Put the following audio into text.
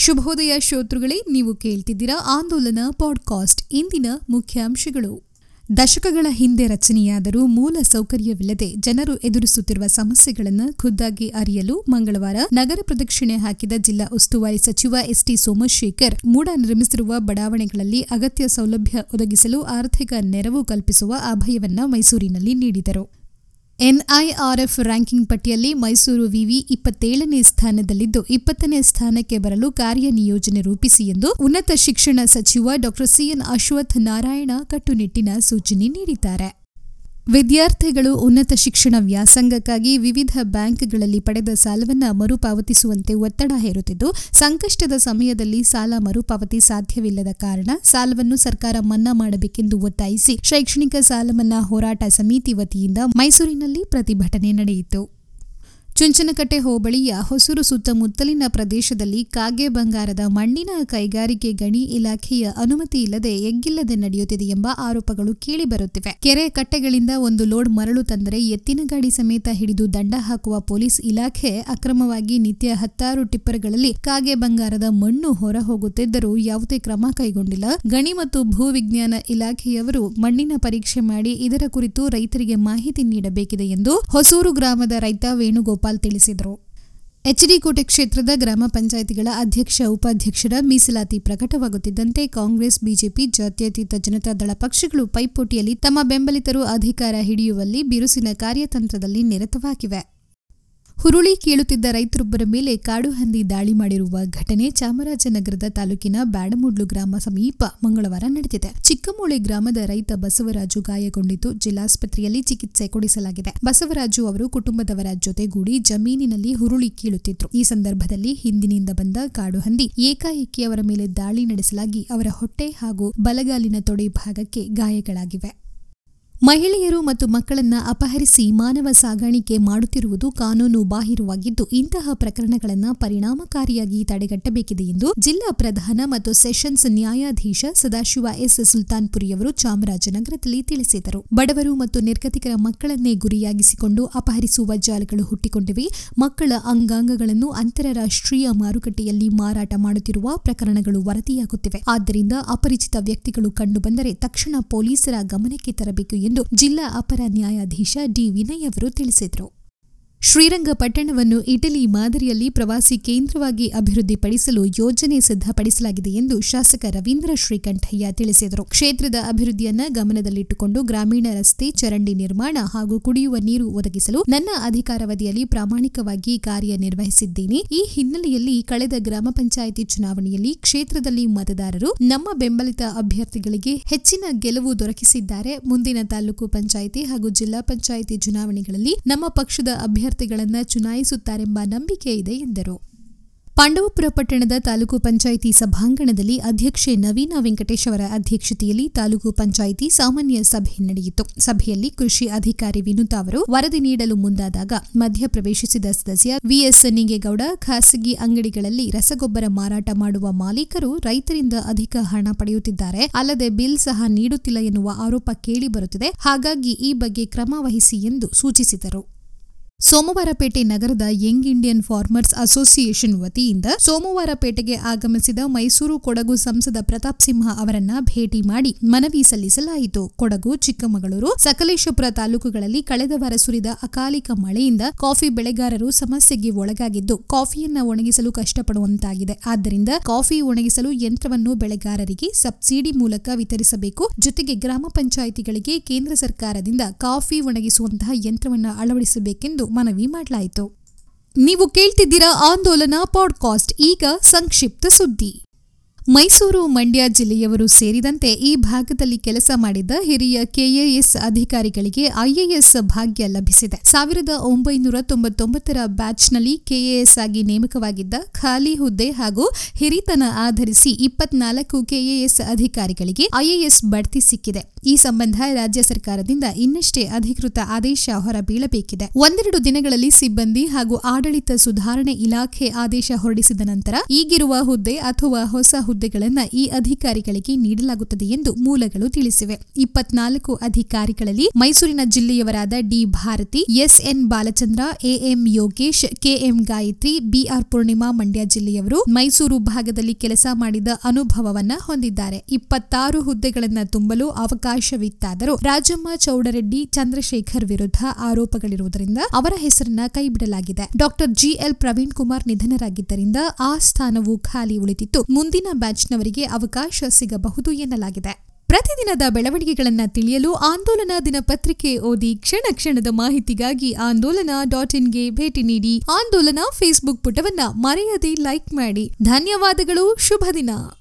ಶುಭೋದಯ ಶ್ರೋತೃಗಳೇ, ನೀವು ಕೇಳ್ತಿದ್ದೀರಾ ಆಂದೋಲನ ಪಾಡ್ಕಾಸ್ಟ್. ಇಂದಿನ ಮುಖ್ಯಾಂಶಗಳು. ದಶಕಗಳ ಹಿಂದೆ ರಚನೆಯಾದರೂ ಮೂಲ ಸೌಕರ್ಯವಿಲ್ಲದೆ ಜನರು ಎದುರಿಸುತ್ತಿರುವ ಸಮಸ್ಯೆಗಳನ್ನು ಖುದ್ದಾಗಿ ಅರಿಯಲು ಮಂಗಳವಾರ ನಗರ ಪ್ರದಕ್ಷಿಣೆ ಹಾಕಿದ ಜಿಲ್ಲಾ ಉಸ್ತುವಾರಿ ಸಚಿವ ಎಸ್ಟಿ ಸೋಮಶೇಖರ್, ಮೂಡ ನಿರ್ಮಿಸಿರುವ ಬಡಾವಣೆಗಳಲ್ಲಿ ಅಗತ್ಯ ಸೌಲಭ್ಯ ಒದಗಿಸಲು ಆರ್ಥಿಕ ನೆರವು ಕಲ್ಪಿಸುವ ಅಭಯವನ್ನು ಮೈಸೂರಿನಲ್ಲಿ ನೀಡಿದರು. ಎನ್ಐಆರ್ಎಫ್ ರ್ಯಾಂಕಿಂಗ್ ಪಟ್ಟಿಯಲ್ಲಿ ಮೈಸೂರು ವಿವಿ ಇಪ್ಪತ್ತೇಳನೇ ಸ್ಥಾನದಲ್ಲಿದ್ದು, ಇಪ್ಪತ್ತನೇ ಸ್ಥಾನಕ್ಕೆ ಬರಲು ಕಾರ್ಯನಿಯೋಜನೆ ರೂಪಿಸಿ ಎಂದು ಉನ್ನತ ಶಿಕ್ಷಣ ಸಚಿವ ಡಾ ಸಿಎನ್ ಅಶ್ವಥ್ ನಾರಾಯಣ ಕಟ್ಟುನಿಟ್ಟಿನ ಸೂಚನೆ ನೀಡಿದ್ದಾರೆ. ವಿದ್ಯಾರ್ಥಿಗಳು ಉನ್ನತ ಶಿಕ್ಷಣ ವ್ಯಾಸಂಗಕ್ಕಾಗಿ ವಿವಿಧ ಬ್ಯಾಂಕ್ಗಳಲ್ಲಿ ಪಡೆದ ಸಾಲವನ್ನು ಮರುಪಾವತಿಸುವಂತೆ ಒತ್ತಡ ಹೇರುತ್ತಿದ್ದು, ಸಂಕಷ್ಟದ ಸಮಯದಲ್ಲಿ ಸಾಲ ಮರುಪಾವತಿ ಸಾಧ್ಯವಿಲ್ಲದ ಕಾರಣ ಸಾಲವನ್ನು ಸರ್ಕಾರ ಮನ್ನಾ ಮಾಡಬೇಕೆಂದು ಒತ್ತಾಯಿಸಿ ಶೈಕ್ಷಣಿಕ ಸಾಲಮನ್ನಾ ಹೋರಾಟ ಸಮಿತಿ ವತಿಯಿಂದ ಮೈಸೂರಿನಲ್ಲಿ ಪ್ರತಿಭಟನೆ ನಡೆಯಿತು. ಚುಂಚನಕಟ್ಟೆ ಹೋಬಳಿಯ ಹೊಸೂರು ಸುತ್ತಮುತ್ತಲಿನ ಪ್ರದೇಶದಲ್ಲಿ ಕಾಗೆ ಬಂಗಾರದ ಮಣ್ಣಿನ ಕೈಗಾರಿಕೆ ಗಣಿ ಇಲಾಖೆಯ ಅನುಮತಿ ಇಲ್ಲದೆ ಎಗ್ಗಿಲ್ಲದೆ ನಡೆಯುತ್ತಿದೆ ಎಂಬ ಆರೋಪಗಳು ಕೇಳಿಬರುತ್ತಿವೆ ಕೆರೆ ಕಟ್ಟೆಗಳಿಂದ ಒಂದು ಲೋಡ್ ಮರಳು ತಂದರೆ ಎತ್ತಿನ ಗಾಡಿ ಸಮೇತ ಹಿಡಿದು ದಂಡ ಹಾಕುವ ಪೊಲೀಸ್ ಇಲಾಖೆ ಅಕ್ರಮವಾಗಿ ನಿತ್ಯ ಹತ್ತಾರು ಟಿಪ್ಪರ್ಗಳಲ್ಲಿ ಕಾಗೆ ಬಂಗಾರದ ಮಣ್ಣು ಹೊರ ಹೋಗುತ್ತಿದ್ದರೂ ಯಾವುದೇ ಕ್ರಮ ಕೈಗೊಂಡಿಲ್ಲ. ಗಣಿ ಮತ್ತು ಭೂ ವಿಜ್ಞಾನ ಇಲಾಖೆಯವರು ಮಣ್ಣಿನ ಪರೀಕ್ಷೆ ಮಾಡಿ ಇದರ ಕುರಿತು ರೈತರಿಗೆ ಮಾಹಿತಿ ನೀಡಬೇಕಿದೆ ಎಂದು ಹೊಸೂರು ಗ್ರಾಮದ ರೈತ ವೇಣುಗೋಪಾಲ್ ತಿಳಿಸಿದರು. ಎಚ್ಡಿಕೋಟೆ ಕ್ಷೇತ್ರದ ಗ್ರಾಮ ಪಂಚಾಯಿತಿಗಳ ಅಧ್ಯಕ್ಷ, ಉಪಾಧ್ಯಕ್ಷರ ಮೀಸಲಾತಿ ಪ್ರಕಟವಾಗುತ್ತಿದ್ದಂತೆ ಕಾಂಗ್ರೆಸ್, ಬಿಜೆಪಿ ಜಾತ್ಯತೀತ ಜನತಾದಳ ಪಕ್ಷಗಳು ಪೈಪೋಟಿಯಲ್ಲಿ ತಮ್ಮ ಬೆಂಬಲಿತರು ಅಧಿಕಾರ ಹಿಡಿಯುವಲ್ಲಿ ಬಿರುಸಿನ ಕಾರ್ಯತಂತ್ರದಲ್ಲಿ ನಿರತವಾಗಿವೆ. ಹುರುಳಿ ಕೀಳುತ್ತಿದ್ದ ರೈತರೊಬ್ಬರ ಮೇಲೆ ಕಾಡು ಹಂದಿ ದಾಳಿ ಮಾಡಿರುವ ಘಟನೆ ಚಾಮರಾಜನಗರದ ತಾಲೂಕಿನ ಬ್ಯಾಡಮೂಡ್ಲು ಗ್ರಾಮ ಸಮೀಪ ಮಂಗಳವಾರ ನಡೆದಿದೆ. ಚಿಕ್ಕಮೂಳೆ ಗ್ರಾಮದ ರೈತ ಬಸವರಾಜು ಗಾಯಗೊಂಡಿದ್ದು ಜಿಲ್ಲಾಸ್ಪತ್ರೆಯಲ್ಲಿ ಚಿಕಿತ್ಸೆ ಕೊಡಿಸಲಾಗಿದೆ. ಬಸವರಾಜು ಅವರು ಕುಟುಂಬದವರ ಜೊತೆಗೂಡಿ ಜಮೀನಿನಲ್ಲಿ ಹುರುಳಿ ಕೀಳುತ್ತಿದ್ರು. ಈ ಸಂದರ್ಭದಲ್ಲಿ ಹಿಂದಿನಿಂದ ಬಂದ ಕಾಡು ಹಂದಿ ಏಕಾಏಕಿ ಅವರ ಮೇಲೆ ದಾಳಿ ನಡೆಸಲಾಗಿ ಅವರ ಹೊಟ್ಟೆ ಹಾಗೂ ಬಲಗಾಲಿನ ತೊಡೆ ಭಾಗಕ್ಕೆ ಗಾಯಗಳಾಗಿವೆ. ಮಹಿಳೆಯರು ಮತ್ತು ಮಕ್ಕಳನ್ನ ಅಪಹರಿಸಿ ಮಾನವ ಸಾಗಾಣಿಕೆ ಮಾಡುತ್ತಿರುವುದು ಕಾನೂನು ಬಾಹಿರವಾಗಿದ್ದು, ಇಂತಹ ಪ್ರಕರಣಗಳನ್ನು ಪರಿಣಾಮಕಾರಿಯಾಗಿ ತಡೆಗಟ್ಟಬೇಕಿದೆ ಎಂದು ಜಿಲ್ಲಾ ಪ್ರಧಾನ ಮತ್ತು ಸೆಷನ್ಸ್ ನ್ಯಾಯಾಧೀಶ ಸದಾಶಿವ ಎಸ್. ಸುಲ್ತಾನ್ಪುರಿಯವರು ಚಾಮರಾಜನಗರದಲ್ಲಿ ತಿಳಿಸಿದರು. ಬಡವರು ಮತ್ತು ನಿರ್ಗತಿಕರ ಮಕ್ಕಳನ್ನೇ ಗುರಿಯಾಗಿಸಿಕೊಂಡು ಅಪಹರಿಸುವ ಜಾಲಗಳು ಹುಟ್ಟಿಕೊಂಡಿವೆ. ಮಕ್ಕಳ ಅಂಗಾಂಗಗಳನ್ನು ಅಂತಾರಾಷ್ಟ್ರೀಯ ಮಾರುಕಟ್ಟೆಯಲ್ಲಿ ಮಾರಾಟ ಮಾಡುತ್ತಿರುವ ಪ್ರಕರಣಗಳು ವರದಿಯಾಗುತ್ತಿವೆ. ಆದ್ದರಿಂದ ಅಪರಿಚಿತ ವ್ಯಕ್ತಿಗಳು ಕಂಡುಬಂದರೆ ತಕ್ಷಣ ಪೊಲೀಸರ ಗಮನಕ್ಕೆ ತರಬೇಕು ಎಂದು ಜಿಲ್ಲಾ ಅಪರ ನ್ಯಾಯಾಧೀಶ ಡಿ ವಿನಯ್ ಅವರು ತಿಳಿಸಿದರು. ಶ್ರೀರಂಗಪಟ್ಟಣವನ್ನು ಇಟಲಿ ಮಾದರಿಯಲ್ಲಿ ಪ್ರವಾಸಿ ಕೇಂದ್ರವಾಗಿ ಅಭಿವೃದ್ಧಿಪಡಿಸಲು ಯೋಜನೆ ಸಿದ್ಧಪಡಿಸಲಾಗಿದೆ ಎಂದು ಶಾಸಕ ರವೀಂದ್ರ ಶ್ರೀಕಂಠಯ್ಯ ತಿಳಿಸಿದರು. ಕ್ಷೇತ್ರದ ಅಭಿವೃದ್ಧಿಯನ್ನ ಗಮನದಲ್ಲಿಟ್ಟುಕೊಂಡು ಗ್ರಾಮೀಣ ರಸ್ತೆ, ಚರಂಡಿ ನಿರ್ಮಾಣ ಹಾಗೂ ಕುಡಿಯುವ ನೀರು ಒದಗಿಸಲು ನನ್ನ ಅಧಿಕಾರಾವಧಿಯಲ್ಲಿ ಪ್ರಾಮಾಣಿಕವಾಗಿ ಕಾರ್ಯನಿರ್ವಹಿಸಿದ್ದೇನೆ. ಈ ಹಿನ್ನೆಲೆಯಲ್ಲಿ ಕಳೆದ ಗ್ರಾಮ ಪಂಚಾಯಿತಿ ಚುನಾವಣೆಯಲ್ಲಿ ಕ್ಷೇತ್ರದಲ್ಲಿ ಮತದಾರರು ನಮ್ಮ ಬೆಂಬಲಿತ ಅಭ್ಯರ್ಥಿಗಳಿಗೆ ಹೆಚ್ಚಿನ ಗೆಲುವು ದೊರಕಿಸಿದ್ದಾರೆ. ಮುಂದಿನ ತಾಲೂಕು ಪಂಚಾಯಿತಿ ಹಾಗೂ ಜಿಲ್ಲಾ ಪಂಚಾಯಿತಿ ಚುನಾವಣೆಗಳಲ್ಲಿ ನಮ್ಮ ಪಕ್ಷದ ಅಭ್ಯರ್ಥಿ ಅಭ್ಯರ್ಥಿಗಳನ್ನ ಚುನಾಯಿಸುತ್ತಾರೆಂಬ ನಂಬಿಕೆ ಇದೆ ಎಂದರು. ಪಾಂಡವಪುರ ಪಟ್ಟಣದ ತಾಲೂಕು ಪಂಚಾಯಿತಿ ಸಭಾಂಗಣದಲ್ಲಿ ಅಧ್ಯಕ್ಷೆ ನವೀನ ವೆಂಕಟೇಶ್ ಅವರ ಅಧ್ಯಕ್ಷತೆಯಲ್ಲಿ ತಾಲೂಕು ಪಂಚಾಯಿತಿ ಸಾಮಾನ್ಯ ಸಭೆ ನಡೆಯಿತು. ಸಭೆಯಲ್ಲಿ ಕೃಷಿ ಅಧಿಕಾರಿ ವಿನುತಾ ಅವರು ವರದಿ ನೀಡಲು ಮುಂದಾದಾಗ ಮಧ್ಯಪ್ರವೇಶಿಸಿದ ಸದಸ್ಯ ವಿಎಸ್ ನಿಂಗೇಗೌಡ ಖಾಸಗಿ ಅಂಗಡಿಗಳಲ್ಲಿ ರಸಗೊಬ್ಬರ ಮಾರಾಟ ಮಾಡುವ ಮಾಲೀಕರು ರೈತರಿಂದ ಅಧಿಕ ಹಣ ಪಡೆಯುತ್ತಿದ್ದಾರೆ. ಅಲ್ಲದೆ ಬಿಲ್ ಸಹ ನೀಡುತ್ತಿಲ್ಲ ಎನ್ನುವ ಆರೋಪ ಕೇಳಿಬರುತ್ತಿದೆ ಹಾಗಾಗಿ ಈ ಬಗ್ಗೆ ಕ್ರಮ ವಹಿಸಿ ಎಂದು ಸೂಚಿಸಿದರು. ಸೋಮವಾರಪೇಟೆ ನಗರದ ಯಂಗ್ ಇಂಡಿಯನ್ ಫಾರ್ಮರ್ಸ್ ಅಸೋಸಿಯೇಷನ್ ವತಿಯಿಂದ ಸೋಮವಾರಪೇಟೆಗೆ ಆಗಮಿಸಿದ ಮೈಸೂರು ಕೊಡಗು ಸಂಸದ ಪ್ರತಾಪ್ ಸಿಂಹ ಅವರನ್ನ ಭೇಟಿ ಮಾಡಿ ಮನವಿ ಸಲ್ಲಿಸಲಾಯಿತು. ಕೊಡಗು, ಚಿಕ್ಕಮಗಳೂರು, ಸಕಲೇಶಪುರ ತಾಲೂಕುಗಳಲ್ಲಿ ಕಳೆದ ವಾರ ಸುರಿದ ಅಕಾಲಿಕ ಮಳೆಯಿಂದ ಕಾಫಿ ಬೆಳೆಗಾರರು ಸಮಸ್ಯೆಗೆ ಒಳಗಾಗಿದ್ದು, ಕಾಫಿಯನ್ನ ಒಣಗಿಸಲು ಕಷ್ಟಪಡುವಂತಾಗಿದೆ. ಆದ್ದರಿಂದ ಕಾಫಿ ಒಣಗಿಸಲು ಯಂತ್ರವನ್ನು ಬೆಳೆಗಾರರಿಗೆ ಸಬ್ಸಿಡಿ ಮೂಲಕ ವಿತರಿಸಬೇಕು. ಜೊತೆಗೆ ಗ್ರಾಮ ಪಂಚಾಯಿತಿಗಳಿಗೆ ಕೇಂದ್ರ ಸರ್ಕಾರದಿಂದ ಕಾಫಿ ಒಣಗಿಸುವಂತಹ ಯಂತ್ರವನ್ನು ಅಳವಡಿಸಬೇಕೆಂದು ಮನವಿ ಮಾಡಲಾಯಿತು. ನೀವು ಕೇಳ್ತಿದ್ದೀರಾ ಆಂದೋಲನ ಪಾಡ್ಕಾಸ್ಟ್ ಈಗ ಸಂಕ್ಷಿಪ್ತ ಸುದ್ದಿ. ಮೈಸೂರು ಮಂಡ್ಯ ಜಿಲ್ಲೆಯವರು ಸೇರಿದಂತೆ ಈ ಭಾಗದಲ್ಲಿ ಕೆಲಸ ಮಾಡಿದ ಹಿರಿಯ ಕೆಎಎಸ್ ಅಧಿಕಾರಿಗಳಿಗೆ ಐಎಎಸ್ ಭಾಗ್ಯ ಲಭಿಸಿದೆ. ಸಾವಿರದ ಒಂಬೈನೂರ ತೊಂಬತ್ತೊಂಬತ್ತರ ಬ್ಯಾಚ್ನಲ್ಲಿ ಕೆಎಎಸ್ ಆಗಿ ನೇಮಕವಾಗಿದ್ದ ಖಾಲಿ ಹುದ್ದೆ ಹಾಗೂ ಹಿರಿತನ ಆಧರಿಸಿ ಇಪ್ಪತ್ನಾಲ್ಕು ಕೆಎಎಸ್ ಅಧಿಕಾರಿಗಳಿಗೆ ಐಎಎಸ್ ಬಡ್ತಿ ಸಿಕ್ಕಿದೆ. ಈ ಸಂಬಂಧ ರಾಜ್ಯ ಸರ್ಕಾರದಿಂದ ಇನ್ನಷ್ಟೇ ಅಧಿಕೃತ ಆದೇಶ ಹೊರಬೀಳಬೇಕಿದೆ. ಒಂದೆರಡು ದಿನಗಳಲ್ಲಿ ಸಿಬ್ಬಂದಿ ಹಾಗೂ ಆಡಳಿತ ಸುಧಾರಣೆ ಇಲಾಖೆ ಆದೇಶ ಹೊರಡಿಸಿದ ನಂತರ ಈಗಿರುವ ಹುದ್ದೆ ಅಥವಾ ಹೊಸ ಹುದ್ದೆ ಹುದ್ದೆಗಳನ್ನು ಈ ಅಧಿಕಾರಿಗಳಿಗೆ ನೀಡಲಾಗುತ್ತದೆ ಎಂದು ಮೂಲಗಳು ತಿಳಿಸಿವೆ. ಇಪ್ಪತ್ನಾಲ್ಕು ಅಧಿಕಾರಿಗಳಲ್ಲಿ ಮೈಸೂರಿನ ಜಿಲ್ಲೆಯವರಾದ D Bharathi S N Balachandra A M Yogesh K M Gayathri B R Poornima Mandya ಜಿಲ್ಲೆಯವರು ಮೈಸೂರು ಭಾಗದಲ್ಲಿ ಕೆಲಸ ಮಾಡಿದ ಅನುಭವವನ್ನ ಹೊಂದಿದ್ದಾರೆ. ಇಪ್ಪತ್ತಾರು ಹುದ್ದೆಗಳನ್ನು ತುಂಬಲು ಅವಕಾಶವಿತ್ತಾದರೂ ರಾಜಮ್ಮ ಚೌಡರೆಡ್ಡಿ, ಚಂದ್ರಶೇಖರ್ ವಿರುದ್ಧ ಆರೋಪಗಳಿರುವುದರಿಂದ ಅವರ ಹೆಸರನ್ನ ಕೈಬಿಡಲಾಗಿದೆ. Doctor G L Praveen Kumar ನಿಧನರಾಗಿದ್ದರಿಂದ ಆ ಸ್ಥಾನವು ಖಾಲಿ ಉಳಿದಿತ್ತು. ಮುಂದಿನ ಬ್ಯಾಚ್ನವರಿಗೆ ಅವಕಾಶ ಸಿಗಬಹುದು ಎನ್ನಲಾಗಿದೆ. ಪ್ರತಿದಿನದ ಬೆಳವಣಿಗೆಗಳನ್ನು ತಿಳಿಯಲು ಆಂದೋಲನ ದಿನಪತ್ರಿಕೆ ಓದಿ ಕ್ಷಣ ಕ್ಷಣದ ಮಾಹಿತಿಗಾಗಿ ಆಂದೋಲನ ಡಾಟ್ ಇನ್ಗೆ ಭೇಟಿ ನೀಡಿ ಆಂದೋಲನ ಫೇಸ್ಬುಕ್ ಪುಟವನ್ನ ಮರೆಯದೆ ಲೈಕ್ ಮಾಡಿ. ಧನ್ಯವಾದಗಳು, ಶುಭ ದಿನ.